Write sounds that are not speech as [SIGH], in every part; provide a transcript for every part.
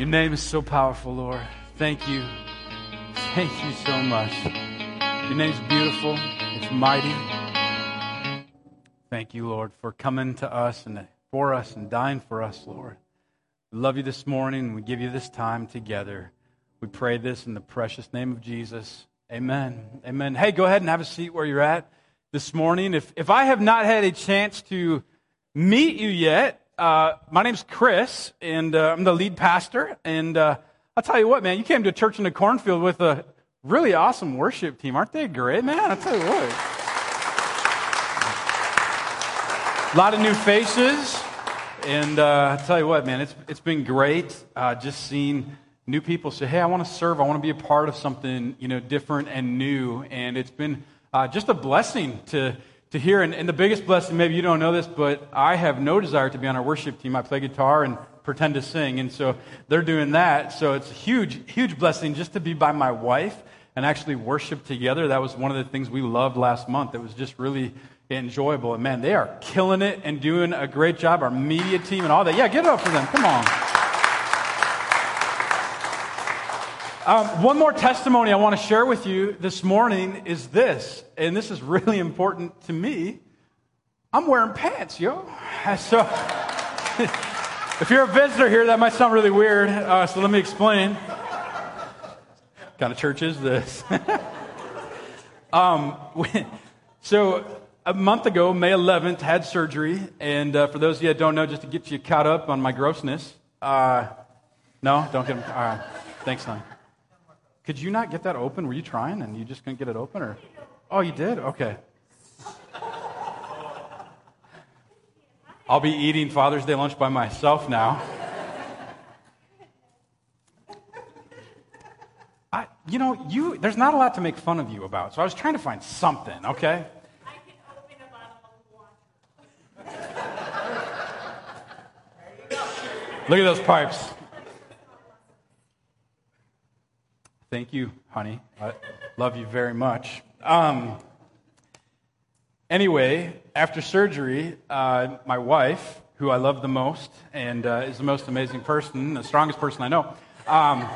Your name is so powerful, Lord. Thank you. Thank you so much. Your name's beautiful, it's mighty. Thank you, Lord, for coming to us and for us and dying for us, Lord. We love you this morning we give you this time together. We pray this in the precious name of Jesus. Amen. Amen. Hey, go ahead and have a seat where you're at this morning. If, if I have not had a chance to meet you yet, uh, my name's Chris, and uh, I'm the lead pastor. And uh, I'll tell you what, man, you came to church in the cornfield with a really awesome worship team. Aren't they great, man? I'll tell you what. A lot of new faces. And uh, I'll tell you what, man, it's, it's been great uh, just seeing new people say, hey, I want to serve. I want to be a part of something, you know, different and new. And it's been uh, just a blessing to, to hear. And, and the biggest blessing, maybe you don't know this, but I have no desire to be on our worship team. I play guitar and pretend to sing. And so they're doing that. So it's a huge, huge blessing just to be by my wife and actually worship together. That was one of the things we loved last month. It was just really enjoyable. And man, they are killing it and doing a great job. Our media team and all that. Yeah, get it up for them. Come on. Um, one more testimony I want to share with you this morning is this, and this is really important to me. I'm wearing pants, yo. [LAUGHS] So, if you're a visitor here, that might sound really weird. Uh, so let me explain. What kind of church is this? [LAUGHS] um, so a month ago, May 11th, had surgery. And uh, for those of you that don't know, just to get you caught up on my grossness. Uh, no, don't get. All right. Thanks, son. Could you not get that open? Were you trying and you just couldn't get it open? or? Oh, you did? Okay. I'll be eating Father's Day lunch by myself now. I, you know, you, there's not a lot to make fun of you about, so I was trying to find something, okay? Look at those pipes. Thank you, honey. I love you very much. Um, anyway, after surgery, uh, my wife, who I love the most and uh, is the most amazing person, the strongest person I know, um,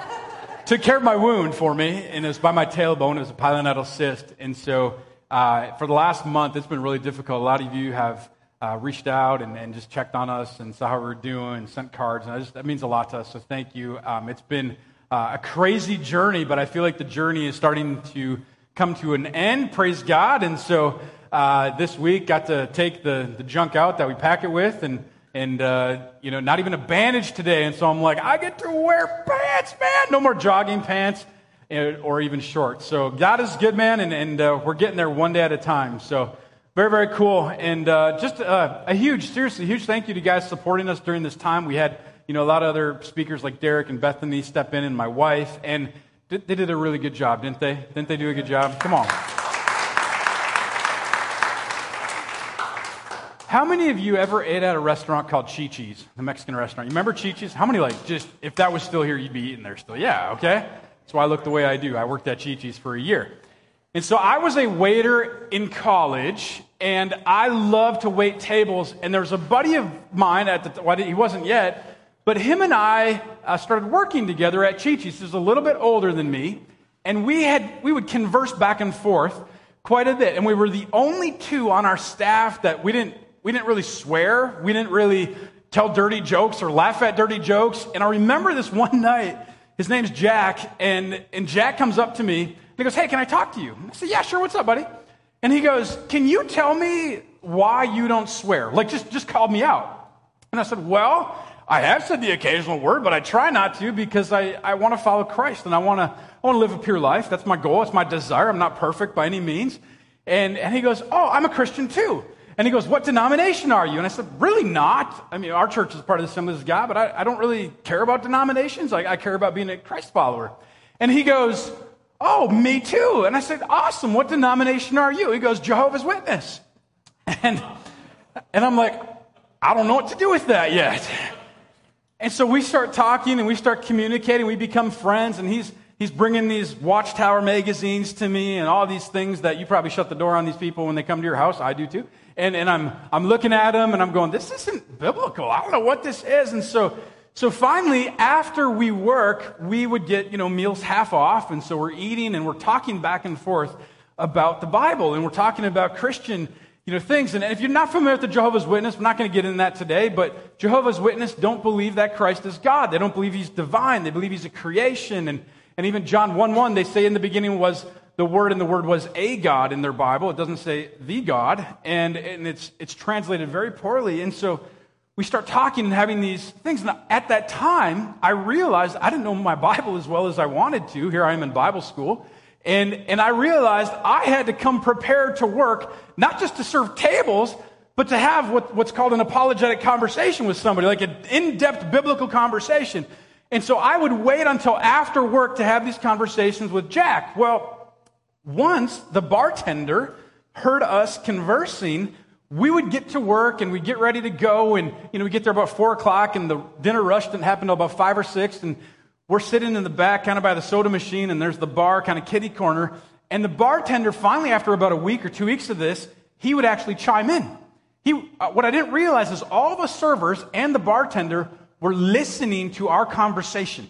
took care of my wound for me, and it was by my tailbone. It was a pilonidal cyst. And so uh, for the last month, it's been really difficult. A lot of you have uh, reached out and, and, just checked on us and saw how we are doing, and sent cards, and just, that means a lot to us. So thank you. Um, it's been uh, a crazy journey, but I feel like the journey is starting to come to an end. Praise God! And so uh, this week, got to take the, the junk out that we pack it with, and and uh, you know, not even a bandage today. And so I'm like, I get to wear pants, man. No more jogging pants eh, or even shorts. So God is good, man, and, and uh, we're getting there one day at a time. So very, very cool. And uh, just uh, a huge, seriously, huge thank you to you guys supporting us during this time. We had, you know, a lot of other speakers like Derek and Bethany step in and my wife. And they did a really good job, didn't they? Didn't they do a good job? Come on. How many of you ever ate at a restaurant called Chi Chi's, the Mexican restaurant? You remember Chi Chi's? How many, like, just, if that was still here, you'd be eating there still? Yeah, okay? That's why I look the way I do. I worked at Chi Chi's for a year. And so I was a waiter in college, and I loved to wait tables. And there was a buddy of mine at the well, he wasn't yet, but him and I uh, started working together at Chi Chi's. He's a little bit older than me, and we had we would converse back and forth quite a bit. And we were the only two on our staff that we didn't we didn't really swear, we didn't really tell dirty jokes or laugh at dirty jokes. And I remember this [LAUGHS] one night. His name's Jack, and and Jack comes up to me and he goes, Hey, can I talk to you? I said, Yeah, sure. What's up, buddy? And he goes, Can you tell me why you don't swear? Like, just, just call me out. And I said, Well, I have said the occasional word, but I try not to because I, I want to follow Christ and I want to I want to live a pure life. That's my goal. It's my desire. I'm not perfect by any means. And, and he goes, Oh, I'm a Christian too. And he goes, What denomination are you? And I said, Really not. I mean, our church is part of the Assemblies of God, but I, I don't really care about denominations. I, I care about being a Christ follower. And he goes, Oh, me too. And I said, Awesome. What denomination are you? He goes, Jehovah's Witness. [LAUGHS] And, and I'm like, I don't know what to do with that yet. [LAUGHS] And so we start talking and we start communicating. We become friends. And he's, he's bringing these Watchtower magazines to me and all these things that you probably shut the door on these people when they come to your house. I do too. And, and I'm, I'm looking at them and I'm going, this isn't biblical. I don't know what this is. And so so finally, after we work, we would get, you know, meals half off. And so we're eating and we're talking back and forth about the Bible and we're talking about Christian, you know, things. And if you're not familiar with the Jehovah's Witness, we're not going to get into that today, but Jehovah's Witness don't believe that Christ is God. They don't believe he's divine. They believe he's a creation. And, and even John 1 1, they say in the beginning was the word and the word was a God in their Bible. It doesn't say the God. And, and it's, it's translated very poorly. And so we start talking and having these things. And at that time, I realized I didn't know my Bible as well as I wanted to. Here I am in Bible school. And, and I realized I had to come prepared to work, not just to serve tables, but to have what, what's called an apologetic conversation with somebody, like an in depth biblical conversation. And so I would wait until after work to have these conversations with Jack. Well, once the bartender heard us conversing, we would get to work and we'd get ready to go and you know we get there about four o'clock and the dinner rush didn't happen until about five or six and we're sitting in the back kind of by the soda machine and there's the bar kind of kitty corner and the bartender finally after about a week or two weeks of this he would actually chime in he, uh, what i didn't realize is all the servers and the bartender were listening to our conversation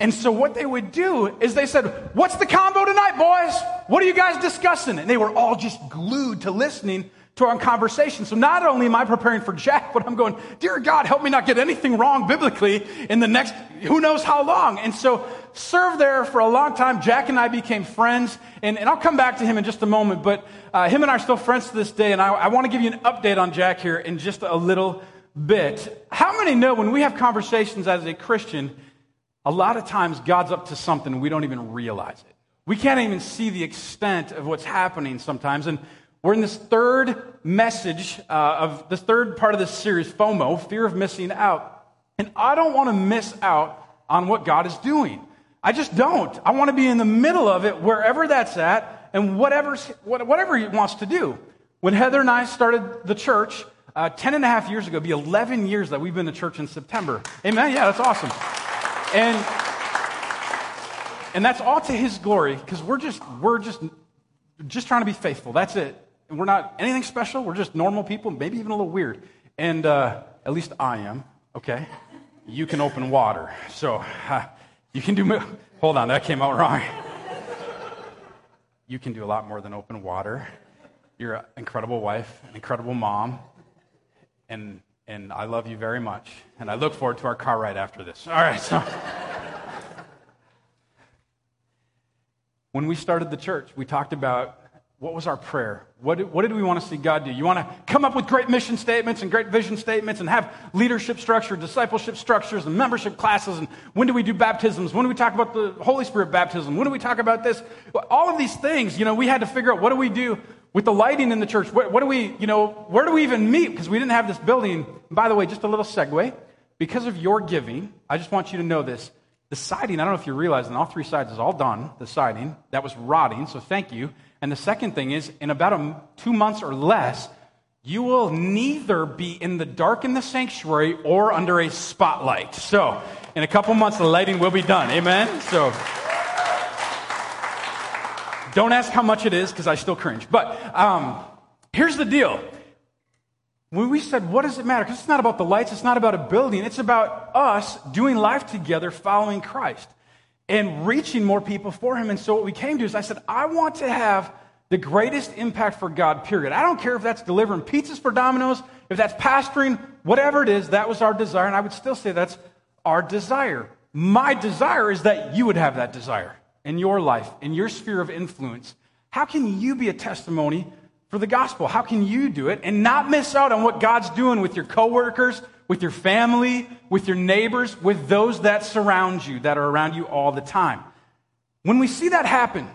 and so what they would do is they said, What's the combo tonight, boys? What are you guys discussing? And they were all just glued to listening to our conversation. So not only am I preparing for Jack, but I'm going, Dear God, help me not get anything wrong biblically in the next who knows how long. And so served there for a long time. Jack and I became friends. And, and I'll come back to him in just a moment. But uh, him and I are still friends to this day. And I, I want to give you an update on Jack here in just a little bit. How many know when we have conversations as a Christian, a lot of times God's up to something we don't even realize it? We can't even see the extent of what's happening sometimes. And we're in this third message uh, of the third part of this series, FOMO, fear of missing out. And I don't want to miss out on what God is doing. I just don't. I want to be in the middle of it, wherever that's at, and whatever, whatever He wants to do. When Heather and I started the church uh, 10 and a half years ago, it'll be 11 years that we've been to church in September. Amen? Yeah, that's awesome. And, and that's all to His glory, because we're just, we're just, just trying to be faithful. That's it. And we're not anything special. We're just normal people, maybe even a little weird. And uh, at least I am, okay? You can open water. So uh, you can do, hold on, that came out wrong. you can do a lot more than open water. You're an incredible wife, an incredible mom, and, and I love you very much. And I look forward to our car ride after this. All right, so. when we started the church, we talked about what was our prayer? What did, what did, we want to see God do? You want to come up with great mission statements and great vision statements and have leadership structure, discipleship structures, and membership classes. And when do we do baptisms? When do we talk about the Holy Spirit baptism? When do we talk about this? All of these things, you know, we had to figure out what do we do with the lighting in the church? What, what do we, you know, where do we even meet? Because we didn't have this building. By the way, just a little segue. Because of your giving, I just want you to know this. The siding, I don't know if you realize, on all three sides is all done, the siding. That was rotting, so thank you. And the second thing is, in about a, two months or less, you will neither be in the dark in the sanctuary or under a spotlight. So, in a couple months, the lighting will be done. Amen? So, don't ask how much it is because I still cringe. But um, here's the deal. When we said, what does it matter? Because it's not about the lights, it's not about a building, it's about us doing life together following Christ and reaching more people for him. And so what we came to is I said, I want to have the greatest impact for God, period. I don't care if that's delivering pizzas for Domino's, if that's pastoring, whatever it is, that was our desire. And I would still say that's our desire. My desire is that you would have that desire in your life, in your sphere of influence. How can you be a testimony for the gospel? How can you do it and not miss out on what God's doing with your coworkers, with your family, with your neighbors, with those that surround you, that are around you all the time. When we see that happen,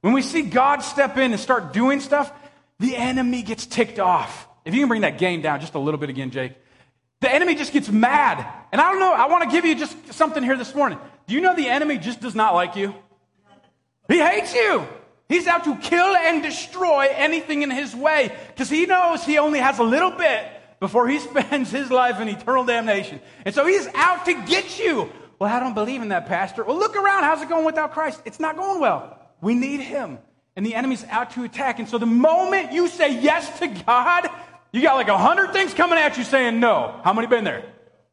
when we see God step in and start doing stuff, the enemy gets ticked off. If you can bring that game down just a little bit again, Jake. The enemy just gets mad. And I don't know, I want to give you just something here this morning. Do you know the enemy just does not like you? He hates you. He's out to kill and destroy anything in his way because he knows he only has a little bit before he [LAUGHS] spends his life in eternal damnation. And so he's out to get you. Well, I don't believe in that, Pastor. Well, look around. How's it going without Christ? It's not going well. We need him. And the enemy's out to attack. And so the moment you say yes to God, you got like a hundred things coming at you saying no. How many been there?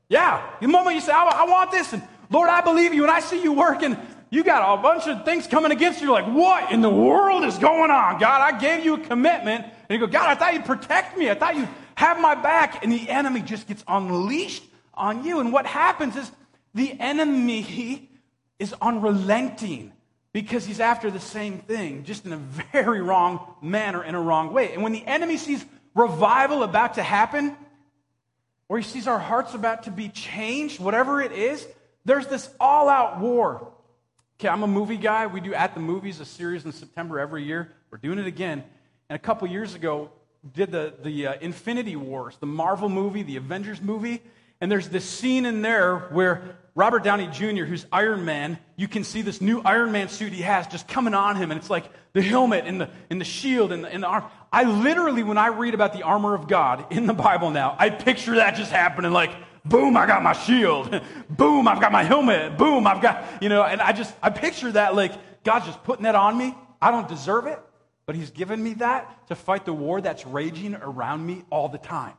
Yeah. The moment you say, I, I want this, and Lord, I believe you, and I see you working, you got a bunch of things coming against you. You're like, what in the world is going on? God, I gave you a commitment. And you go, God, I thought you'd protect me. I thought you'd have my back. And the enemy just gets unleashed on you. And what happens is the enemy [LAUGHS] is unrelenting because he's after the same thing, just in a very [LAUGHS] wrong manner, in a wrong way. And when the enemy sees revival about to happen, or he sees our hearts about to be changed, whatever it is, there's this all out war. Okay, I'm a movie guy. We do At the Movies, a series in September every year. We're doing it again. And a couple years ago, did the, the uh, Infinity Wars, the Marvel movie, the Avengers movie. And there's this scene in there where Robert Downey Jr., who's Iron Man, you can see this new Iron Man suit he has just coming on him. And it's like the helmet and the, and the shield and the, and the arm. I literally, when I read about the armor of God in the Bible now, I picture that just happening like, boom, I got my shield. [LAUGHS] boom, I've got my helmet. Boom, I've got, you know, and I just, I picture that like God's just putting that on me. I don't deserve it, but He's given me that to fight the war that's raging around me all the time.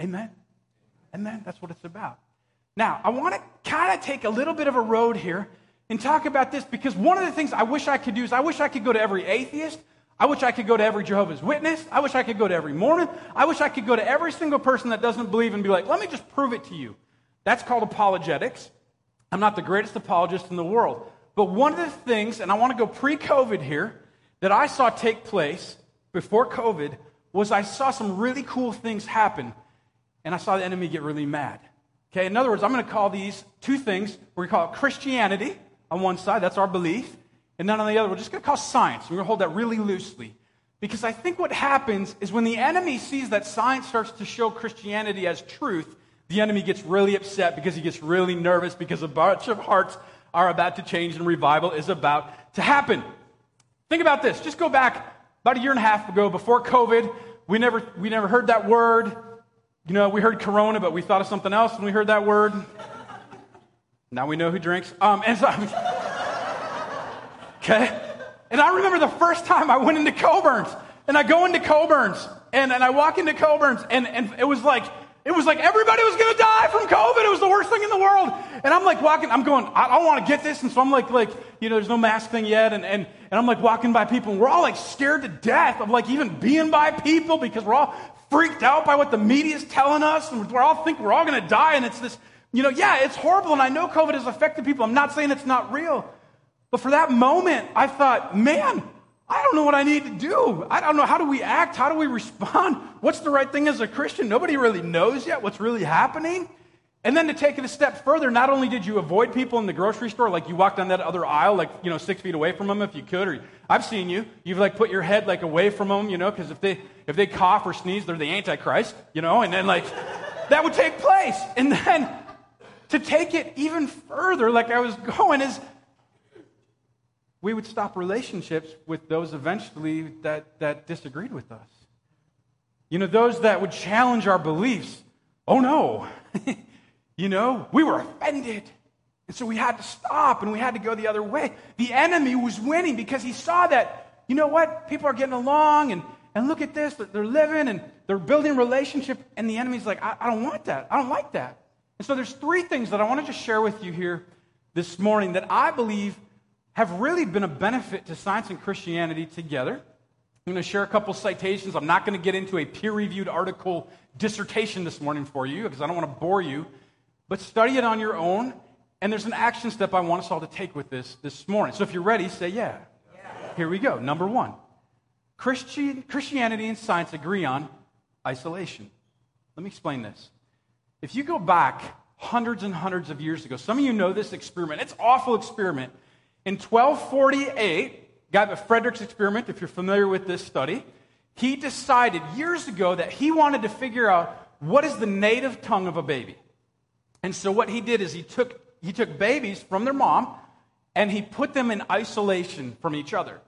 Amen. Amen. That's what it's about. Now, I want to kind of take a little bit of a road here and talk about this because one of the things I wish I could do is I wish I could go to every atheist. I wish I could go to every Jehovah's Witness. I wish I could go to every Mormon. I wish I could go to every single person that doesn't believe and be like, let me just prove it to you. That's called apologetics. I'm not the greatest apologist in the world. But one of the things, and I want to go pre COVID here, that I saw take place before COVID was I saw some really cool things happen and I saw the enemy get really mad. Okay, in other words, I'm going to call these two things. We're going to call it Christianity on one side, that's our belief, and then on the other, we're just going to call science. We're going to hold that really loosely. Because I think what happens is when the enemy sees that science starts to show Christianity as truth, the enemy gets really upset because he gets really nervous because a bunch of hearts are about to change and revival is about to happen. Think about this. Just go back about a year and a half ago, before COVID, we never, we never heard that word. You know, we heard corona, but we thought of something else when we heard that word. Now we know who drinks. Um, and so, [LAUGHS] okay? And I remember the first time I went into Coborn's, and I go into Coborn's, and, and I walk into Coborn's, and, and it was like, it was like everybody was going to die from COVID. It was the worst thing in the world. And I'm like walking, I'm going, I don't want to get this. And so I'm like, like, you know, there's no mask thing yet. And, and, and I'm like walking by people and we're all like scared to death of like even being by people because we're all freaked out by what the media is telling us. And we're all think we're all going to die. And it's this, you know, yeah, it's horrible. And I know COVID has affected people. I'm not saying it's not real. But for that moment, I thought, man, I don't know what I need to do. I don't know. How do we act? How do we respond? What's the right thing as a Christian? Nobody really knows yet what's really happening. And then to take it a step further, not only did you avoid people in the grocery store, like you walked down that other aisle, like, you know, six feet away from them if you could, or I've seen you, you've like put your head like away from them, you know, because if they, if they cough or sneeze, they're the Antichrist, you know, and then like, that would take place. And then to take it even further, like I was [LAUGHS] going, is we would stop relationships with those eventually that, that disagreed with us. You know, those that would challenge our beliefs. Oh no, [LAUGHS] you know, we were offended. And so we had to stop and we had to go the other way. The enemy was winning because he saw that, you know what, people are getting along and, and look at this, they're living and they're building relationship. And the enemy's like, I, I don't want that. I don't like that. And so there's three things that I want to just share with you here this morning that I believe have really been a benefit to science and Christianity together. I'm going to share a couple citations. I'm not going to get into a peer reviewed article dissertation this morning for you because I don't want to bore you, but study it on your own. And there's an action step I want us all to take with this this morning. So if you're ready, say yeah. yeah. Here we go. Number one Christian, Christianity and science agree on isolation. Let me explain this. If you go back hundreds and hundreds of years ago, some of you know this experiment. It's awful experiment in 1248, guy Frederick's experiment, if you're familiar with this study, he decided years ago that he wanted to figure out what is the native tongue of a baby. And so what he did is he took, he took babies from their mom and he put them in isolation from each other.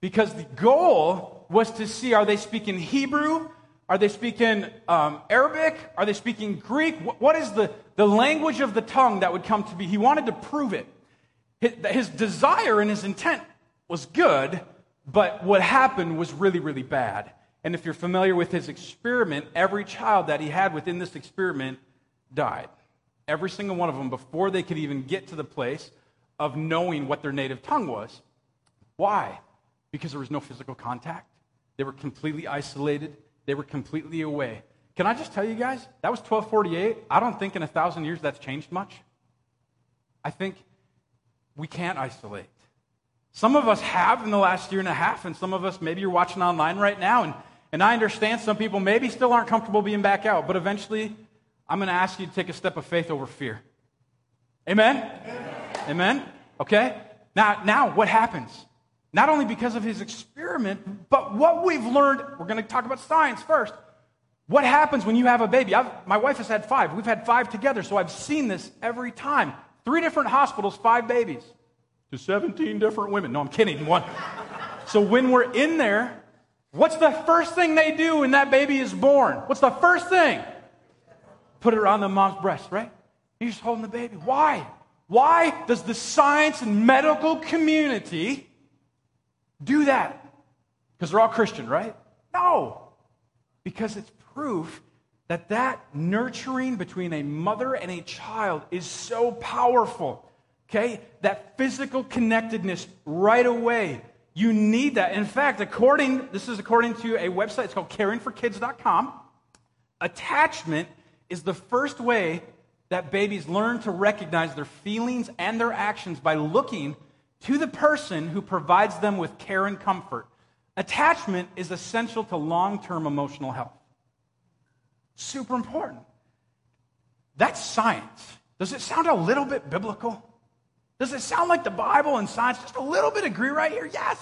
Because the goal was to see are they speaking Hebrew? Are they speaking um, Arabic? Are they speaking Greek? What is the, the language of the tongue that would come to be? He wanted to prove it. His desire and his intent was good, but what happened was really, really bad. And if you're familiar with his experiment, every child that he had within this experiment died. every single one of them, before they could even get to the place of knowing what their native tongue was. Why? Because there was no physical contact. They were completely isolated. They were completely away. Can I just tell you guys, that was 1248. I don't think in a thousand years that's changed much. I think we can't isolate. Some of us have in the last year and a half, and some of us, maybe you're watching online right now, and, and I understand some people maybe still aren't comfortable being back out, but eventually I'm going to ask you to take a step of faith over fear. Amen? Amen? Amen? Okay? Now, now, what happens? Not only because of his experiment, but what we've learned, we're going to talk about science first. What happens when you have a baby? I've, my wife has had five. We've had five together, so I've seen this every time. Three different hospitals, five babies to 17 different women. No, I'm kidding. One. So when we're in there, what's the first thing they do when that baby is born? What's the first thing? Put it on the mom's breast, right? You're just holding the baby. Why? Why does the science and medical community do that? Because they're all Christian, right? No. Because it's proof that that nurturing between a mother and a child is so powerful. Okay? That physical connectedness right away. You need that. In fact, according this is according to a website, it's called caringforkids.com. Attachment is the first way that babies learn to recognize their feelings and their actions by looking to the person who provides them with care and comfort. Attachment is essential to long term emotional health. Super important. That's science. Does it sound a little bit biblical? Does it sound like the Bible and science just a little bit agree right here? Yes.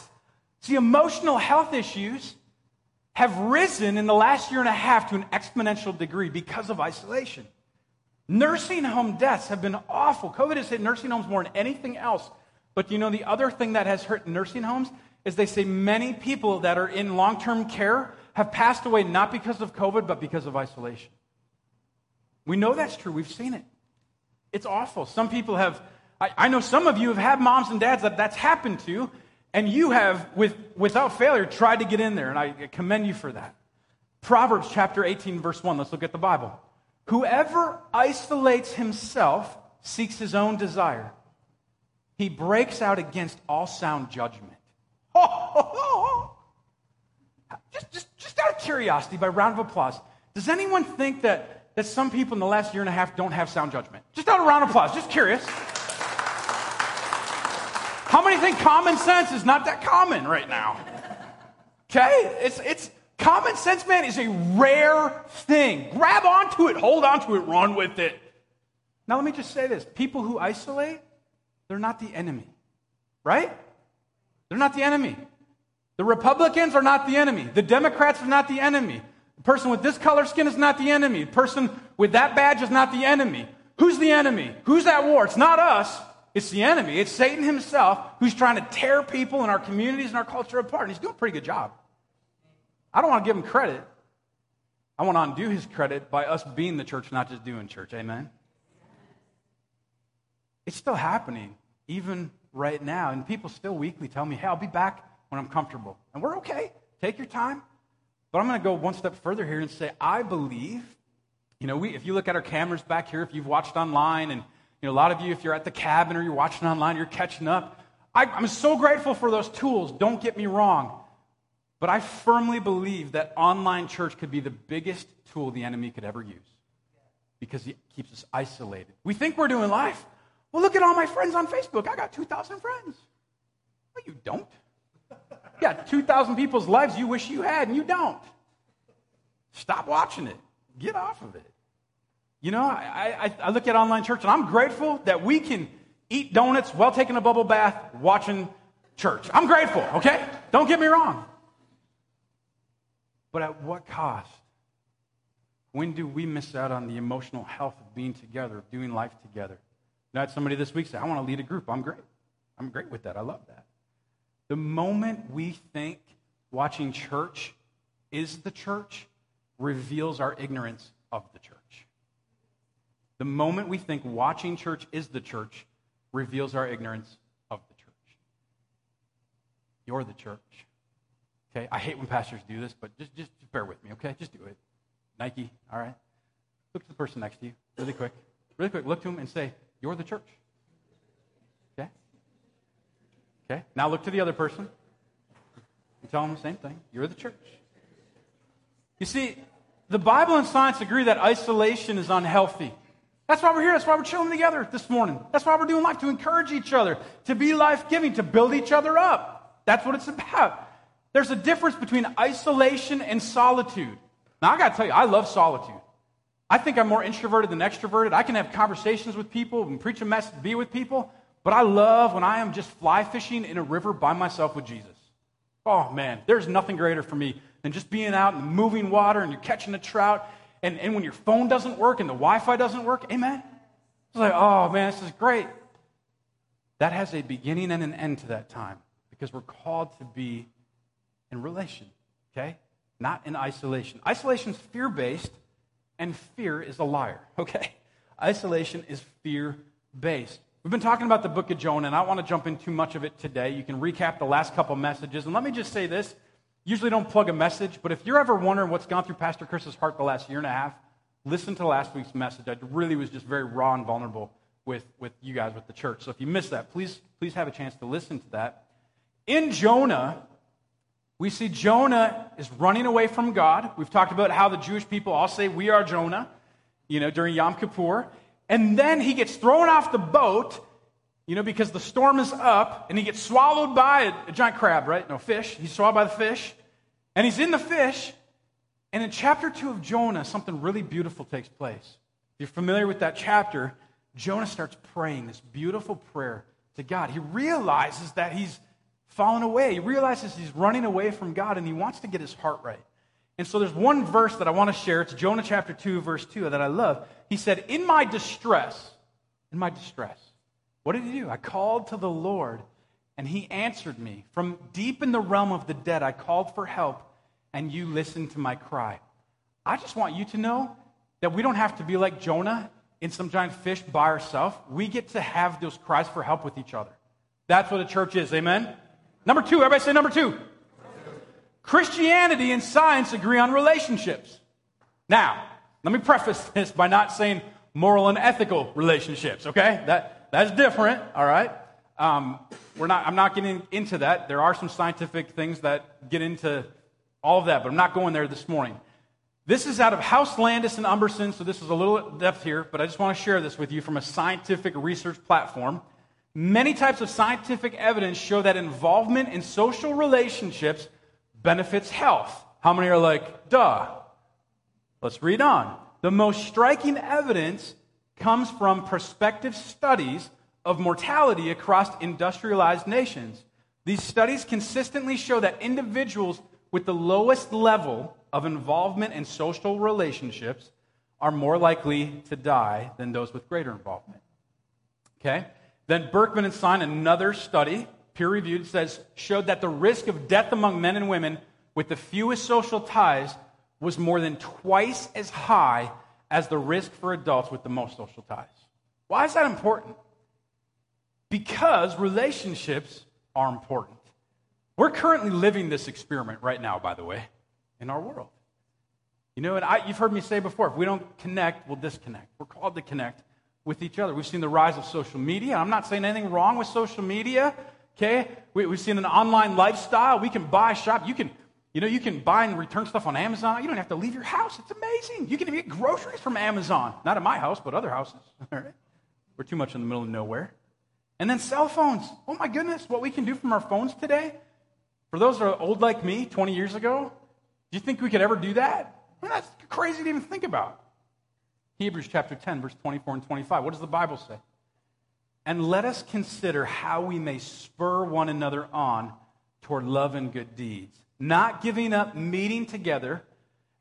See, emotional health issues have risen in the last year and a half to an exponential degree because of isolation. Nursing home deaths have been awful. COVID has hit nursing homes more than anything else. But you know, the other thing that has hurt nursing homes is they say many people that are in long term care have passed away not because of COVID, but because of isolation. We know that's true. We've seen it. It's awful. Some people have, I, I know some of you have had moms and dads that that's happened to, and you have, with, without failure, tried to get in there, and I commend you for that. Proverbs chapter 18, verse 1. Let's look at the Bible. Whoever isolates himself seeks his own desire. He breaks out against all sound judgment. [LAUGHS] Just, just just out of curiosity, by round of applause, does anyone think that, that some people in the last year and a half don't have sound judgment? Just out of round of applause, just curious. How many think common sense is not that common right now? Okay? It's, it's, common sense, man, is a rare thing. Grab onto it, hold onto it, run with it. Now, let me just say this people who isolate, they're not the enemy, right? They're not the enemy. The Republicans are not the enemy. The Democrats are not the enemy. The person with this color skin is not the enemy. The person with that badge is not the enemy. Who's the enemy? Who's at war? It's not us. It's the enemy. It's Satan himself who's trying to tear people in our communities and our culture apart. And he's doing a pretty good job. I don't want to give him credit. I want to undo his credit by us being the church, not just doing church. Amen? It's still happening, even right now. And people still weekly tell me, hey, I'll be back when I'm comfortable. And we're okay. Take your time. But I'm going to go one step further here and say, I believe, you know, we, if you look at our cameras back here, if you've watched online, and you know, a lot of you, if you're at the cabin or you're watching online, you're catching up. I, I'm so grateful for those tools. Don't get me wrong. But I firmly believe that online church could be the biggest tool the enemy could ever use because it keeps us isolated. We think we're doing life. Well, look at all my friends on Facebook. I got 2,000 friends. Well, you don't. You got 2,000 people's lives you wish you had, and you don't. Stop watching it. Get off of it. You know, I, I, I look at online church, and I'm grateful that we can eat donuts while taking a bubble bath watching church. I'm grateful, okay? Don't get me wrong. But at what cost? When do we miss out on the emotional health of being together, of doing life together? I had somebody this week say, I want to lead a group. I'm great. I'm great with that. I love that. The moment we think watching church is the church reveals our ignorance of the church. The moment we think watching church is the church reveals our ignorance of the church. You're the church. Okay? I hate when pastors do this, but just, just, bear with me, okay? Just do it. Nike, all right? Look to the person next to you really quick. really quick, look to them and say, You're the church. Okay? Okay? Now look to the other person and tell them the same thing. You're the church. You see, the Bible and science agree that isolation is unhealthy. That's why we're here. That's why we're chilling together this morning. That's why we're doing life, to encourage each other, to be life giving, to build each other up. That's what it's about. There's a difference between isolation and solitude. Now, I got to tell you, I love solitude. I think I'm more introverted than extroverted. I can have conversations with people and preach a message, be with people, but I love when I am just fly fishing in a river by myself with Jesus. Oh, man, there's nothing greater for me than just being out in the moving water and you're catching a trout and, and when your phone doesn't work and the Wi Fi doesn't work, amen? It's like, oh man, this is great. That has a beginning and an end to that time because we're called to be in relation, okay? Not in isolation. Isolation is fear based, and fear is a liar, [LAUGHS] okay? Isolation is fear based. We've been talking about the book of Jonah, and I don't want to jump in too much of it today. You can recap the last couple messages. And let me just say this Usually don't plug a message, but if you're ever wondering what's gone through Pastor Chris's heart the last year and a half, listen to last week's message. I really was just very raw and vulnerable with, with you guys, with the church. So if you missed that, please, please have a chance to listen to that. In Jonah, we see Jonah is running away from God. We've talked about how the Jewish people all say, We are Jonah, you know, during Yom Kippur. And then he gets thrown off the boat, you know, because the storm is up, and he gets swallowed by a, a giant crab, right? No, fish. He's swallowed by the fish. And he's in the fish. And in chapter 2 of Jonah, something really beautiful takes place. If you're familiar with that chapter, Jonah starts praying this beautiful prayer to God. He realizes that he's fallen away. He realizes he's running away from God and he wants to get his heart right. And so there's one verse that I want to share. It's Jonah chapter 2, verse 2 that I love. He said, In my distress, in my distress, what did he do? I called to the Lord and he answered me. From deep in the realm of the dead, I called for help and you listened to my cry. I just want you to know that we don't have to be like Jonah in some giant fish by ourselves. We get to have those cries for help with each other. That's what a church is. Amen? Number two, everybody say number two. Christianity and science agree on relationships. Now, let me preface [LAUGHS] this by not saying moral and ethical relationships, okay? That, that's different, all right? Um, we're not, I'm not getting into that. There are some scientific things that get into all of that, but I'm not going there this morning. This is out of House Landis and Umberson, so this is a little depth here, but I just want to share this with you from a scientific research platform. Many types of scientific evidence show that involvement in social relationships benefits health. How many are like, duh? Let's read on. The most striking evidence comes from prospective studies of mortality across industrialized nations. These studies consistently show that individuals with the lowest level of involvement in social relationships are more likely to die than those with greater involvement. Okay? Then Berkman and Stein, another study, peer reviewed, says showed that the risk of death among men and women with the fewest social ties was more than twice as high as the risk for adults with the most social ties. Why is that important? Because relationships are important. We're currently living this experiment right now, by the way, in our world. You know, and I, you've heard me say before if we don't connect, we'll disconnect. We're called to connect with each other. We've seen the rise of social media. I'm not saying anything wrong with social media, okay? We, have seen an online lifestyle. We can buy, shop. You can, you know, you can buy and return stuff on Amazon. You don't have to leave your house. It's amazing. You can get groceries from Amazon. Not at my house, but other houses. [LAUGHS] All right? We're too much in the middle of nowhere. And then cell phones. Oh my goodness, what we can do from our phones today. For those that are old like me, 20 years ago, do you think we could ever do that? Well, that's crazy to even think about. Hebrews chapter 10, verse 24 and 25. What does the Bible say? And let us consider how we may spur one another on toward love and good deeds, not giving up meeting together,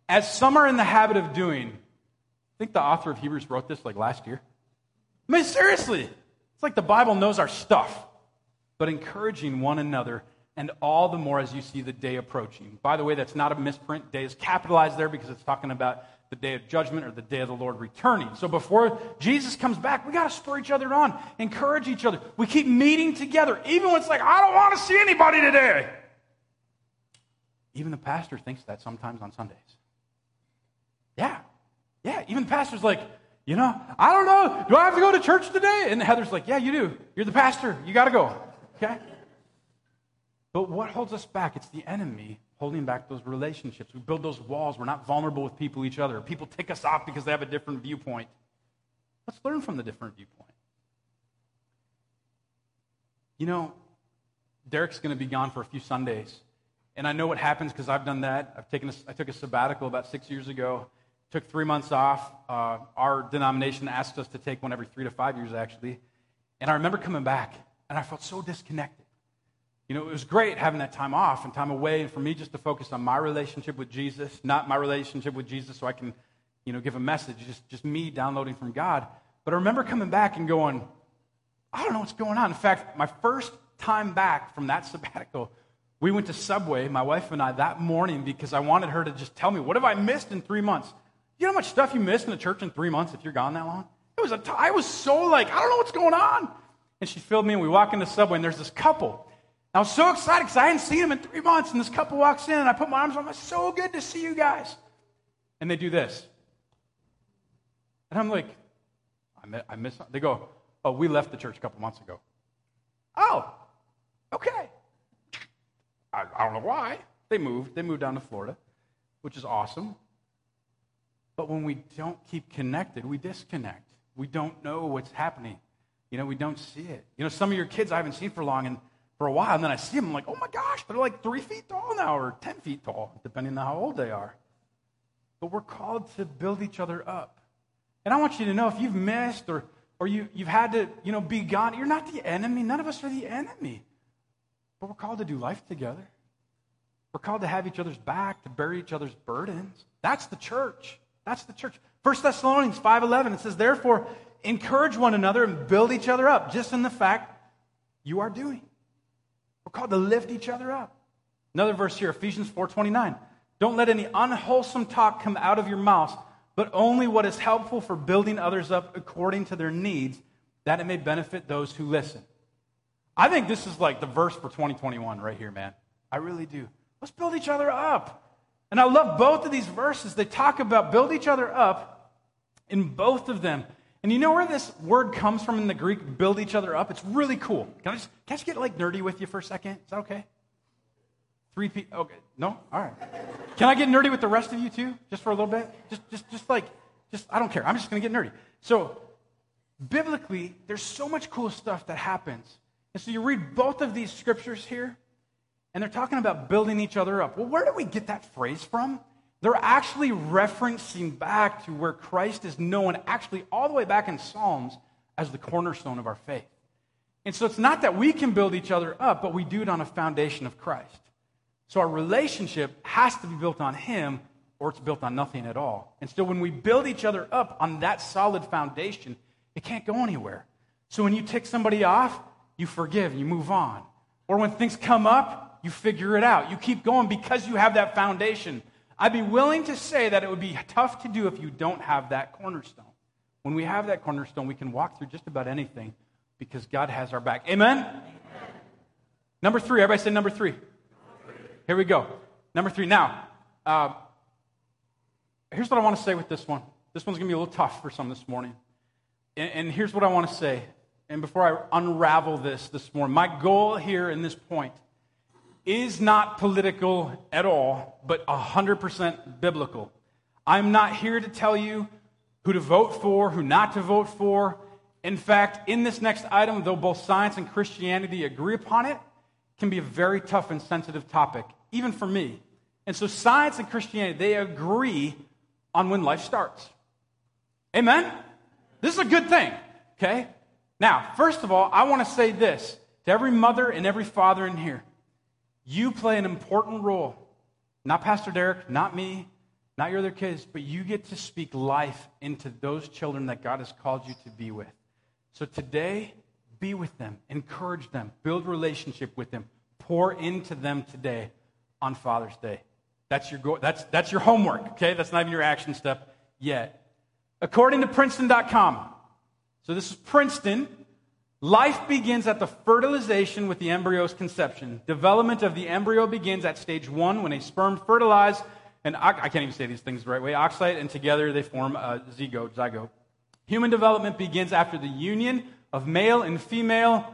as some are in the habit of doing. I think the author of Hebrews wrote this like last year. I mean, seriously, it's like the Bible knows our stuff, but encouraging one another and all the more as you see the day approaching. By the way, that's not a misprint. Day is capitalized there because it's talking about the day of judgment or the day of the Lord returning. So before Jesus comes back, we got to spur each other on, encourage each other. We keep meeting together, even when it's like, I don't want to see anybody today. Even the pastor thinks that sometimes on Sundays. Yeah. Yeah. Even the pastor's like, You know, I don't know. Do I have to go to church today? And Heather's like, Yeah, you do. You're the pastor. You got to go. Okay? But what holds us back? It's the enemy holding back those relationships. We build those walls. We're not vulnerable with people, each other. People tick us off because they have a different viewpoint. Let's learn from the different viewpoint. You know, Derek's going to be gone for a few Sundays. And I know what happens because I've done that. I've taken a, I took a sabbatical about six years ago, took three months off. Uh, our denomination asked us to take one every three to five years, actually. And I remember coming back, and I felt so disconnected. You know, it was great having that time off and time away, and for me just to focus on my relationship with Jesus, not my relationship with Jesus so I can, you know, give a message, just, just me downloading from God. But I remember coming back and going, I don't know what's going on. In fact, my first time back from that [LAUGHS] sabbatical, we went to Subway, my wife and I, that morning because I wanted her to just tell me, what have I missed in three months? You know how much stuff you miss in the church in three months if you're gone that long? It was a t- I was so like, I don't know what's going on. And she filled me and We walk into Subway, and there's this couple. I was so excited because I hadn't seen them in three months. And this couple walks in, and I put my arms on them. It's so good to see you guys. And they do this. And I'm like, I miss, I miss They go, Oh, we left the church a couple months ago. Oh. I, I don't know why. They moved. They moved down to Florida, which is awesome. But when we don't keep connected, we disconnect. We don't know what's happening. You know, we don't see it. You know, some of your kids I haven't seen for long and for a while, and then I see them, I'm like, oh my gosh, they're like three feet tall now or 10 feet tall, depending on how old they are. But we're called to build each other up. And I want you to know if you've missed or, or you, you've had to, you know, be gone, you're not the enemy. None of us are the enemy. But we're called to do life together. We're called to have each other's back, to bear each other's burdens. That's the church. That's the church. 1 Thessalonians 5.11, it says, Therefore, encourage one another and build each other up, just in the fact you are doing. We're called to lift each other up. Another verse here, Ephesians 4.29. Don't let any unwholesome talk come out of your mouths, but only what is helpful for building others up according to their needs, that it may benefit those who listen. I think this is like the verse for 2021 right here, man. I really do. Let's build each other up. And I love both of these verses. They talk about build each other up in both of them. And you know where this word comes from in the Greek, build each other up? It's really cool. Can I just, can I just get like nerdy with you for a second? Is that okay? Three people. Okay. No? All right. Can I get nerdy with the rest of you too? Just for a little bit? Just, just, just like, just, I don't care. I'm just going to get nerdy. So, biblically, there's so much cool stuff that happens. And so you read both of these scriptures here, and they're talking about building each other up. Well, where do we get that phrase from? They're actually referencing back to where Christ is known, actually, all the way back in Psalms, as the cornerstone of our faith. And so it's not that we can build each other up, but we do it on a foundation of Christ. So our relationship has to be built on Him, or it's built on nothing at all. And so when we build each other up on that solid foundation, it can't go anywhere. So when you tick somebody off, you forgive you move on. Or when things come up, you figure it out. You keep going because you have that foundation. I'd be willing to say that it would be tough to do if you don't have that cornerstone. When we have that cornerstone, we can walk through just about anything because God has our back. Amen? Amen. Number three. Everybody say number three. Here we go. Number three. Now, uh, here's what I want to say with this one. This one's going to be a little tough for some this morning. And, and here's what I want to say. And before I unravel this this morning, my goal here in this point is not political at all, but 100% biblical. I'm not here to tell you who to vote for, who not to vote for. In fact, in this next item, though both science and Christianity agree upon it, can be a very tough and sensitive topic, even for me. And so science and Christianity, they agree on when life starts. Amen? This is a good thing, okay? Now, first of all, I want to say this to every mother and every father in here. You play an important role. Not Pastor Derek, not me, not your other kids, but you get to speak life into those children that God has called you to be with. So today, be with them, encourage them, build relationship with them, pour into them today on Father's Day. That's your go- that's that's your homework, okay? That's not even your action step yet. According to princeton.com. So this is Princeton Life begins at the fertilization with the embryo's conception. Development of the embryo begins at stage one when a sperm fertilizes, and I can't even say these things the right way, oocyte, and together they form a zygote, zygote. Human development begins after the union of male and female,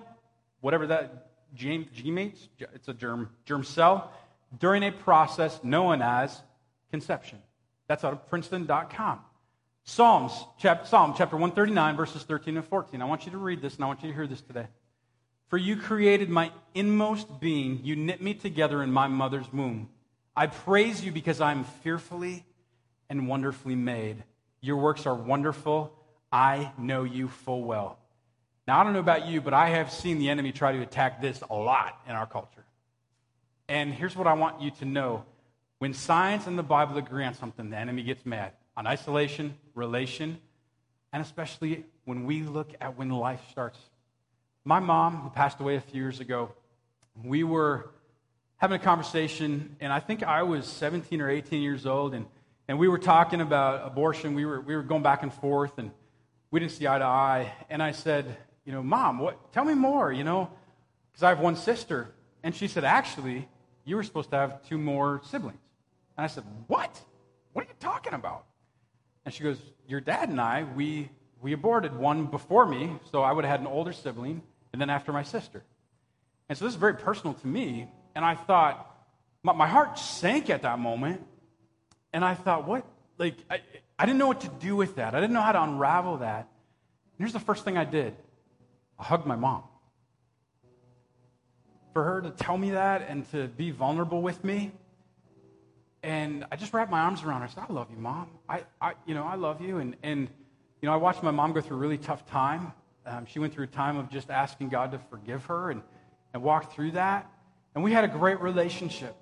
whatever that gametes, it's a germ, germ cell, during a process known as conception. That's out of Princeton.com. Psalms, chap, Psalm chapter 139, verses 13 and 14. I want you to read this and I want you to hear this today. For you created my inmost being, you knit me together in my mother's womb. I praise you because I am fearfully and wonderfully made. Your works are wonderful. I know you full well. Now, I don't know about you, but I have seen the enemy try to attack this a lot in our culture. And here's what I want you to know when science and the Bible agree on something, the enemy gets mad on isolation, relation, and especially when we look at when life starts. My mom, who passed away a few years ago, we were having a conversation, and I think I was 17 or 18 years old, and, and we were talking about abortion. We were, we were going back and forth, and we didn't see eye to eye. And I said, You know, Mom, what, tell me more, you know, because I have one sister. And she said, Actually, you were supposed to have two more siblings. And I said, What? What are you talking about? And she goes, Your dad and I, we, we aborted one before me, so I would have had an older sibling, and then after my sister. And so this is very personal to me. And I thought, my, my heart sank at that moment. And I thought, what? Like, I, I didn't know what to do with that. I didn't know how to unravel that. And here's the first thing I did I hugged my mom. For her to tell me that and to be vulnerable with me, and I just wrapped my arms around her. I said, I love you, Mom. I, I you know, I love you. And, and, you know, I watched my mom go through a really tough time. Um, she went through a time of just asking God to forgive her and, and walked through that. And we had a great relationship.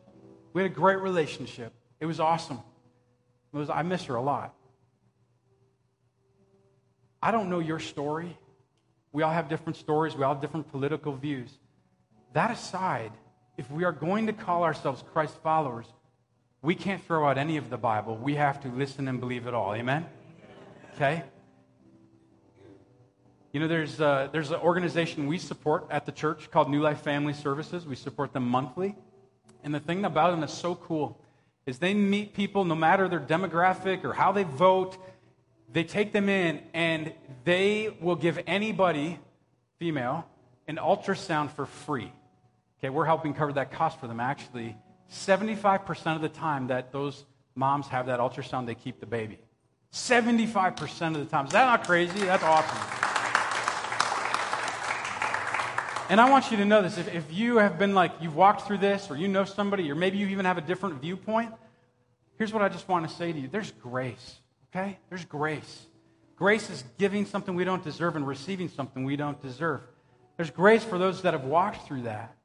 We had a great relationship. It was awesome. It was, I miss her a lot. I don't know your story. We all have different stories. We all have different political views. That aside, if we are going to call ourselves Christ followers, we can't throw out any of the Bible. We have to listen and believe it all. Amen? Okay? You know, there's, uh, there's an organization we support at the church called New Life Family Services. We support them monthly. And the thing about them that's so cool is they meet people no matter their demographic or how they vote. They take them in and they will give anybody, female, an ultrasound for free. Okay, we're helping cover that cost for them actually 75% of the time that those moms have that ultrasound, they keep the baby. 75% of the time. Is that not crazy? That's awesome. And I want you to know this. If, if you have been like, you've walked through this, or you know somebody, or maybe you even have a different viewpoint, here's what I just want to say to you there's grace, okay? There's grace. Grace is giving something we don't deserve and receiving something we don't deserve. There's grace for those that have walked through that.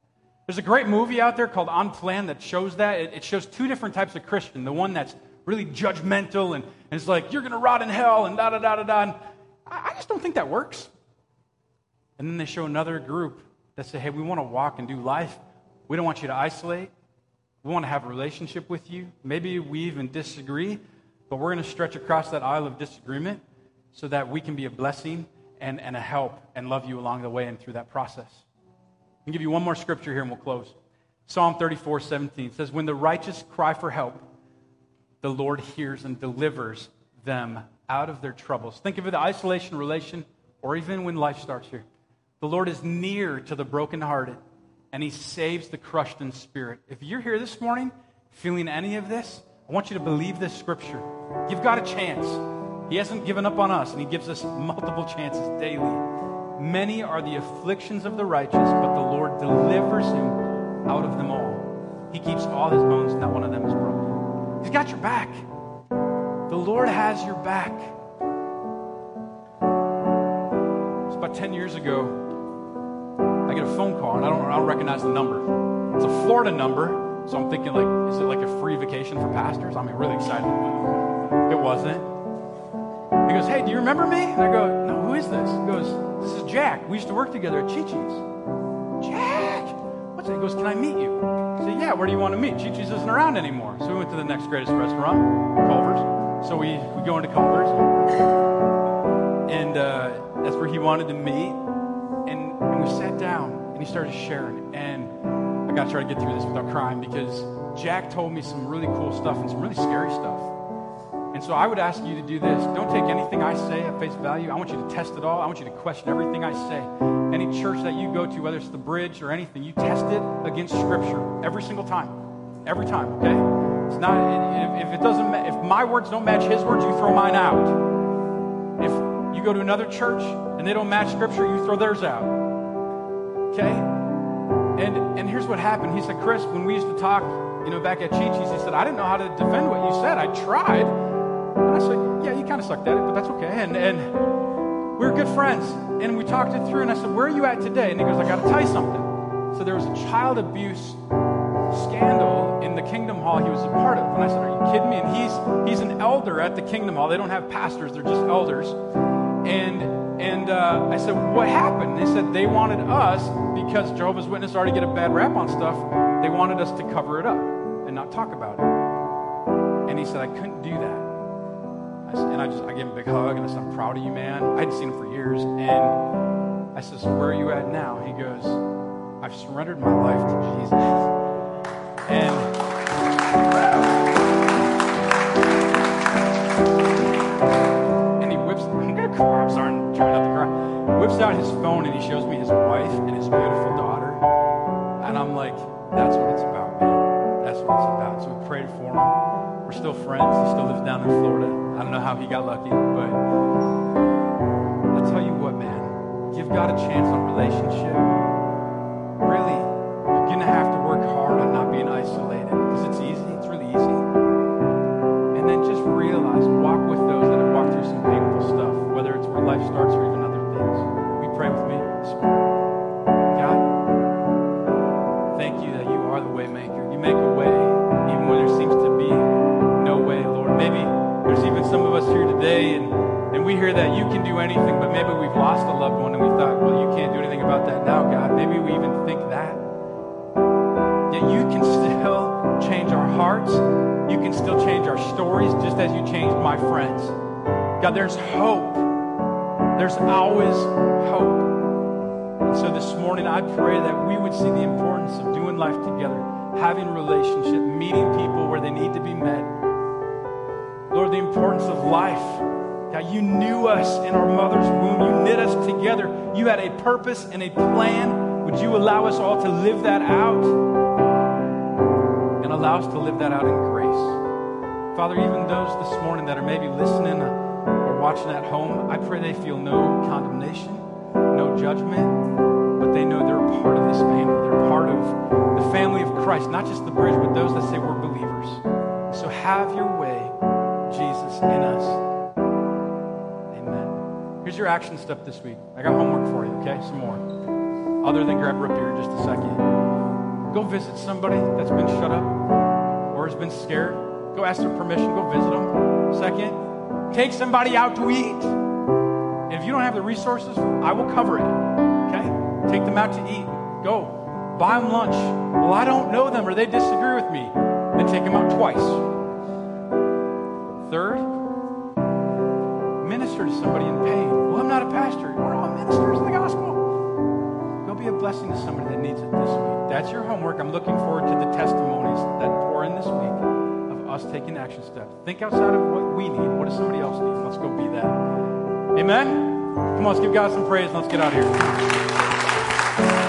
There's a great movie out there called Unplanned that shows that. It, it shows two different types of Christian. The one that's really judgmental and, and it's like, you're going to rot in hell and da da da da da. I, I just don't think that works. And then they show another group that say, hey, we want to walk and do life. We don't want you to isolate. We want to have a relationship with you. Maybe we even disagree, but we're going to stretch across that aisle of disagreement so that we can be a blessing and, and a help and love you along the way and through that process. I'll give you one more scripture here and we'll close. Psalm 34, 17 says, When the righteous cry for help, the Lord hears and delivers them out of their troubles. Think of it, the isolation relation, or even when life starts here. The Lord is near to the brokenhearted, and he saves the crushed in spirit. If you're here this morning feeling any of this, I want you to believe this scripture. You've got a chance. He hasn't given up on us, and he gives us multiple chances daily. Many are the afflictions of the righteous, but the Lord delivers him out of them all. He keeps all his bones, not one of them is broken. He's got your back. The Lord has your back. It's about 10 years ago. I get a phone call, and I don't, I don't recognize the number. It's a Florida number, so I'm thinking, like, is it like a free vacation for pastors? I'm really excited. It wasn't. He goes, Hey, do you remember me? And I go, No, who is this? He goes, This is Jack. We used to work together at Chi Chi's. Jack! What's it? He goes, Can I meet you? I said, Yeah, where do you want to meet? Chi Chi's isn't around anymore. So we went to the next greatest restaurant, Culver's. So we, we go into Culver's. And uh, that's where he wanted to meet. And, and we sat down and he started sharing. And I got to try to get through this without crying because Jack told me some really cool stuff and some really scary stuff. And so I would ask you to do this. Don't take anything I say at face value. I want you to test it all. I want you to question everything I say. Any church that you go to, whether it's the bridge or anything, you test it against Scripture every single time. Every time, okay? It's not, if, if it doesn't, if my words don't match his words, you throw mine out. If you go to another church and they don't match Scripture, you throw theirs out. Okay? And, and here's what happened. He said, Chris, when we used to talk, you know, back at Chi-Chi's, he said, I didn't know how to defend what you said. I tried. And I said, yeah, you kind of sucked at it, but that's okay. And, and we were good friends. And we talked it through, and I said, where are you at today? And he goes, I got to tell you something. So there was a child abuse scandal in the Kingdom Hall he was a part of. And I said, are you kidding me? And he's, he's an elder at the Kingdom Hall. They don't have pastors, they're just elders. And and uh, I said, What happened? They said they wanted us, because Jehovah's Witness already get a bad rap on stuff, they wanted us to cover it up and not talk about it. And he said, I couldn't do that. I and I just I gave him a big hug and I said, I'm proud of you, man. I hadn't seen him for years. And I said, So where are you at now? He goes, I've surrendered my life to Jesus. And and he whips I'm sorry, I'm not to cry. Whips out his phone and he shows me his wife and his beautiful daughter. And I'm like, that's what it's about, man. That's what it's about. So we prayed for him. We're still friends. He still lives down in Florida. I don't know how he got lucky, but I'll tell you what, man. Give God a chance on relationship. There's hope. There's always hope. And so this morning, I pray that we would see the importance of doing life together, having relationship, meeting people where they need to be met. Lord, the importance of life. God, you knew us in our mother's womb. You knit us together. You had a purpose and a plan. Would you allow us all to live that out? And allow us to live that out in grace. Father, even those this morning that are maybe listening or watching at home, I pray they feel no condemnation, no judgment, but they know they're part of this family. They're part of the family of Christ, not just the bridge, but those that say we're believers. So have your way, Jesus, in us. Amen. Here's your action step this week. I got homework for you, okay? Some more. Other than grab Rip here in just a second. Go visit somebody that's been shut up or has been scared. Go ask their permission. Go visit them. Second, take somebody out to eat. And if you don't have the resources, I will cover it. Okay? Take them out to eat. Go. Buy them lunch. Well, I don't know them or they disagree with me. Then take them out twice. Third, minister to somebody in pain. Well, I'm not a pastor. We're all ministers of the gospel. Go be a blessing to somebody that needs it this week. That's your homework. I'm looking forward to the testimonies that pour in this week us taking action steps. Think outside of what we need. What does somebody else need? Let's go be that. Amen? Come on, let's give God some praise and let's get out of here.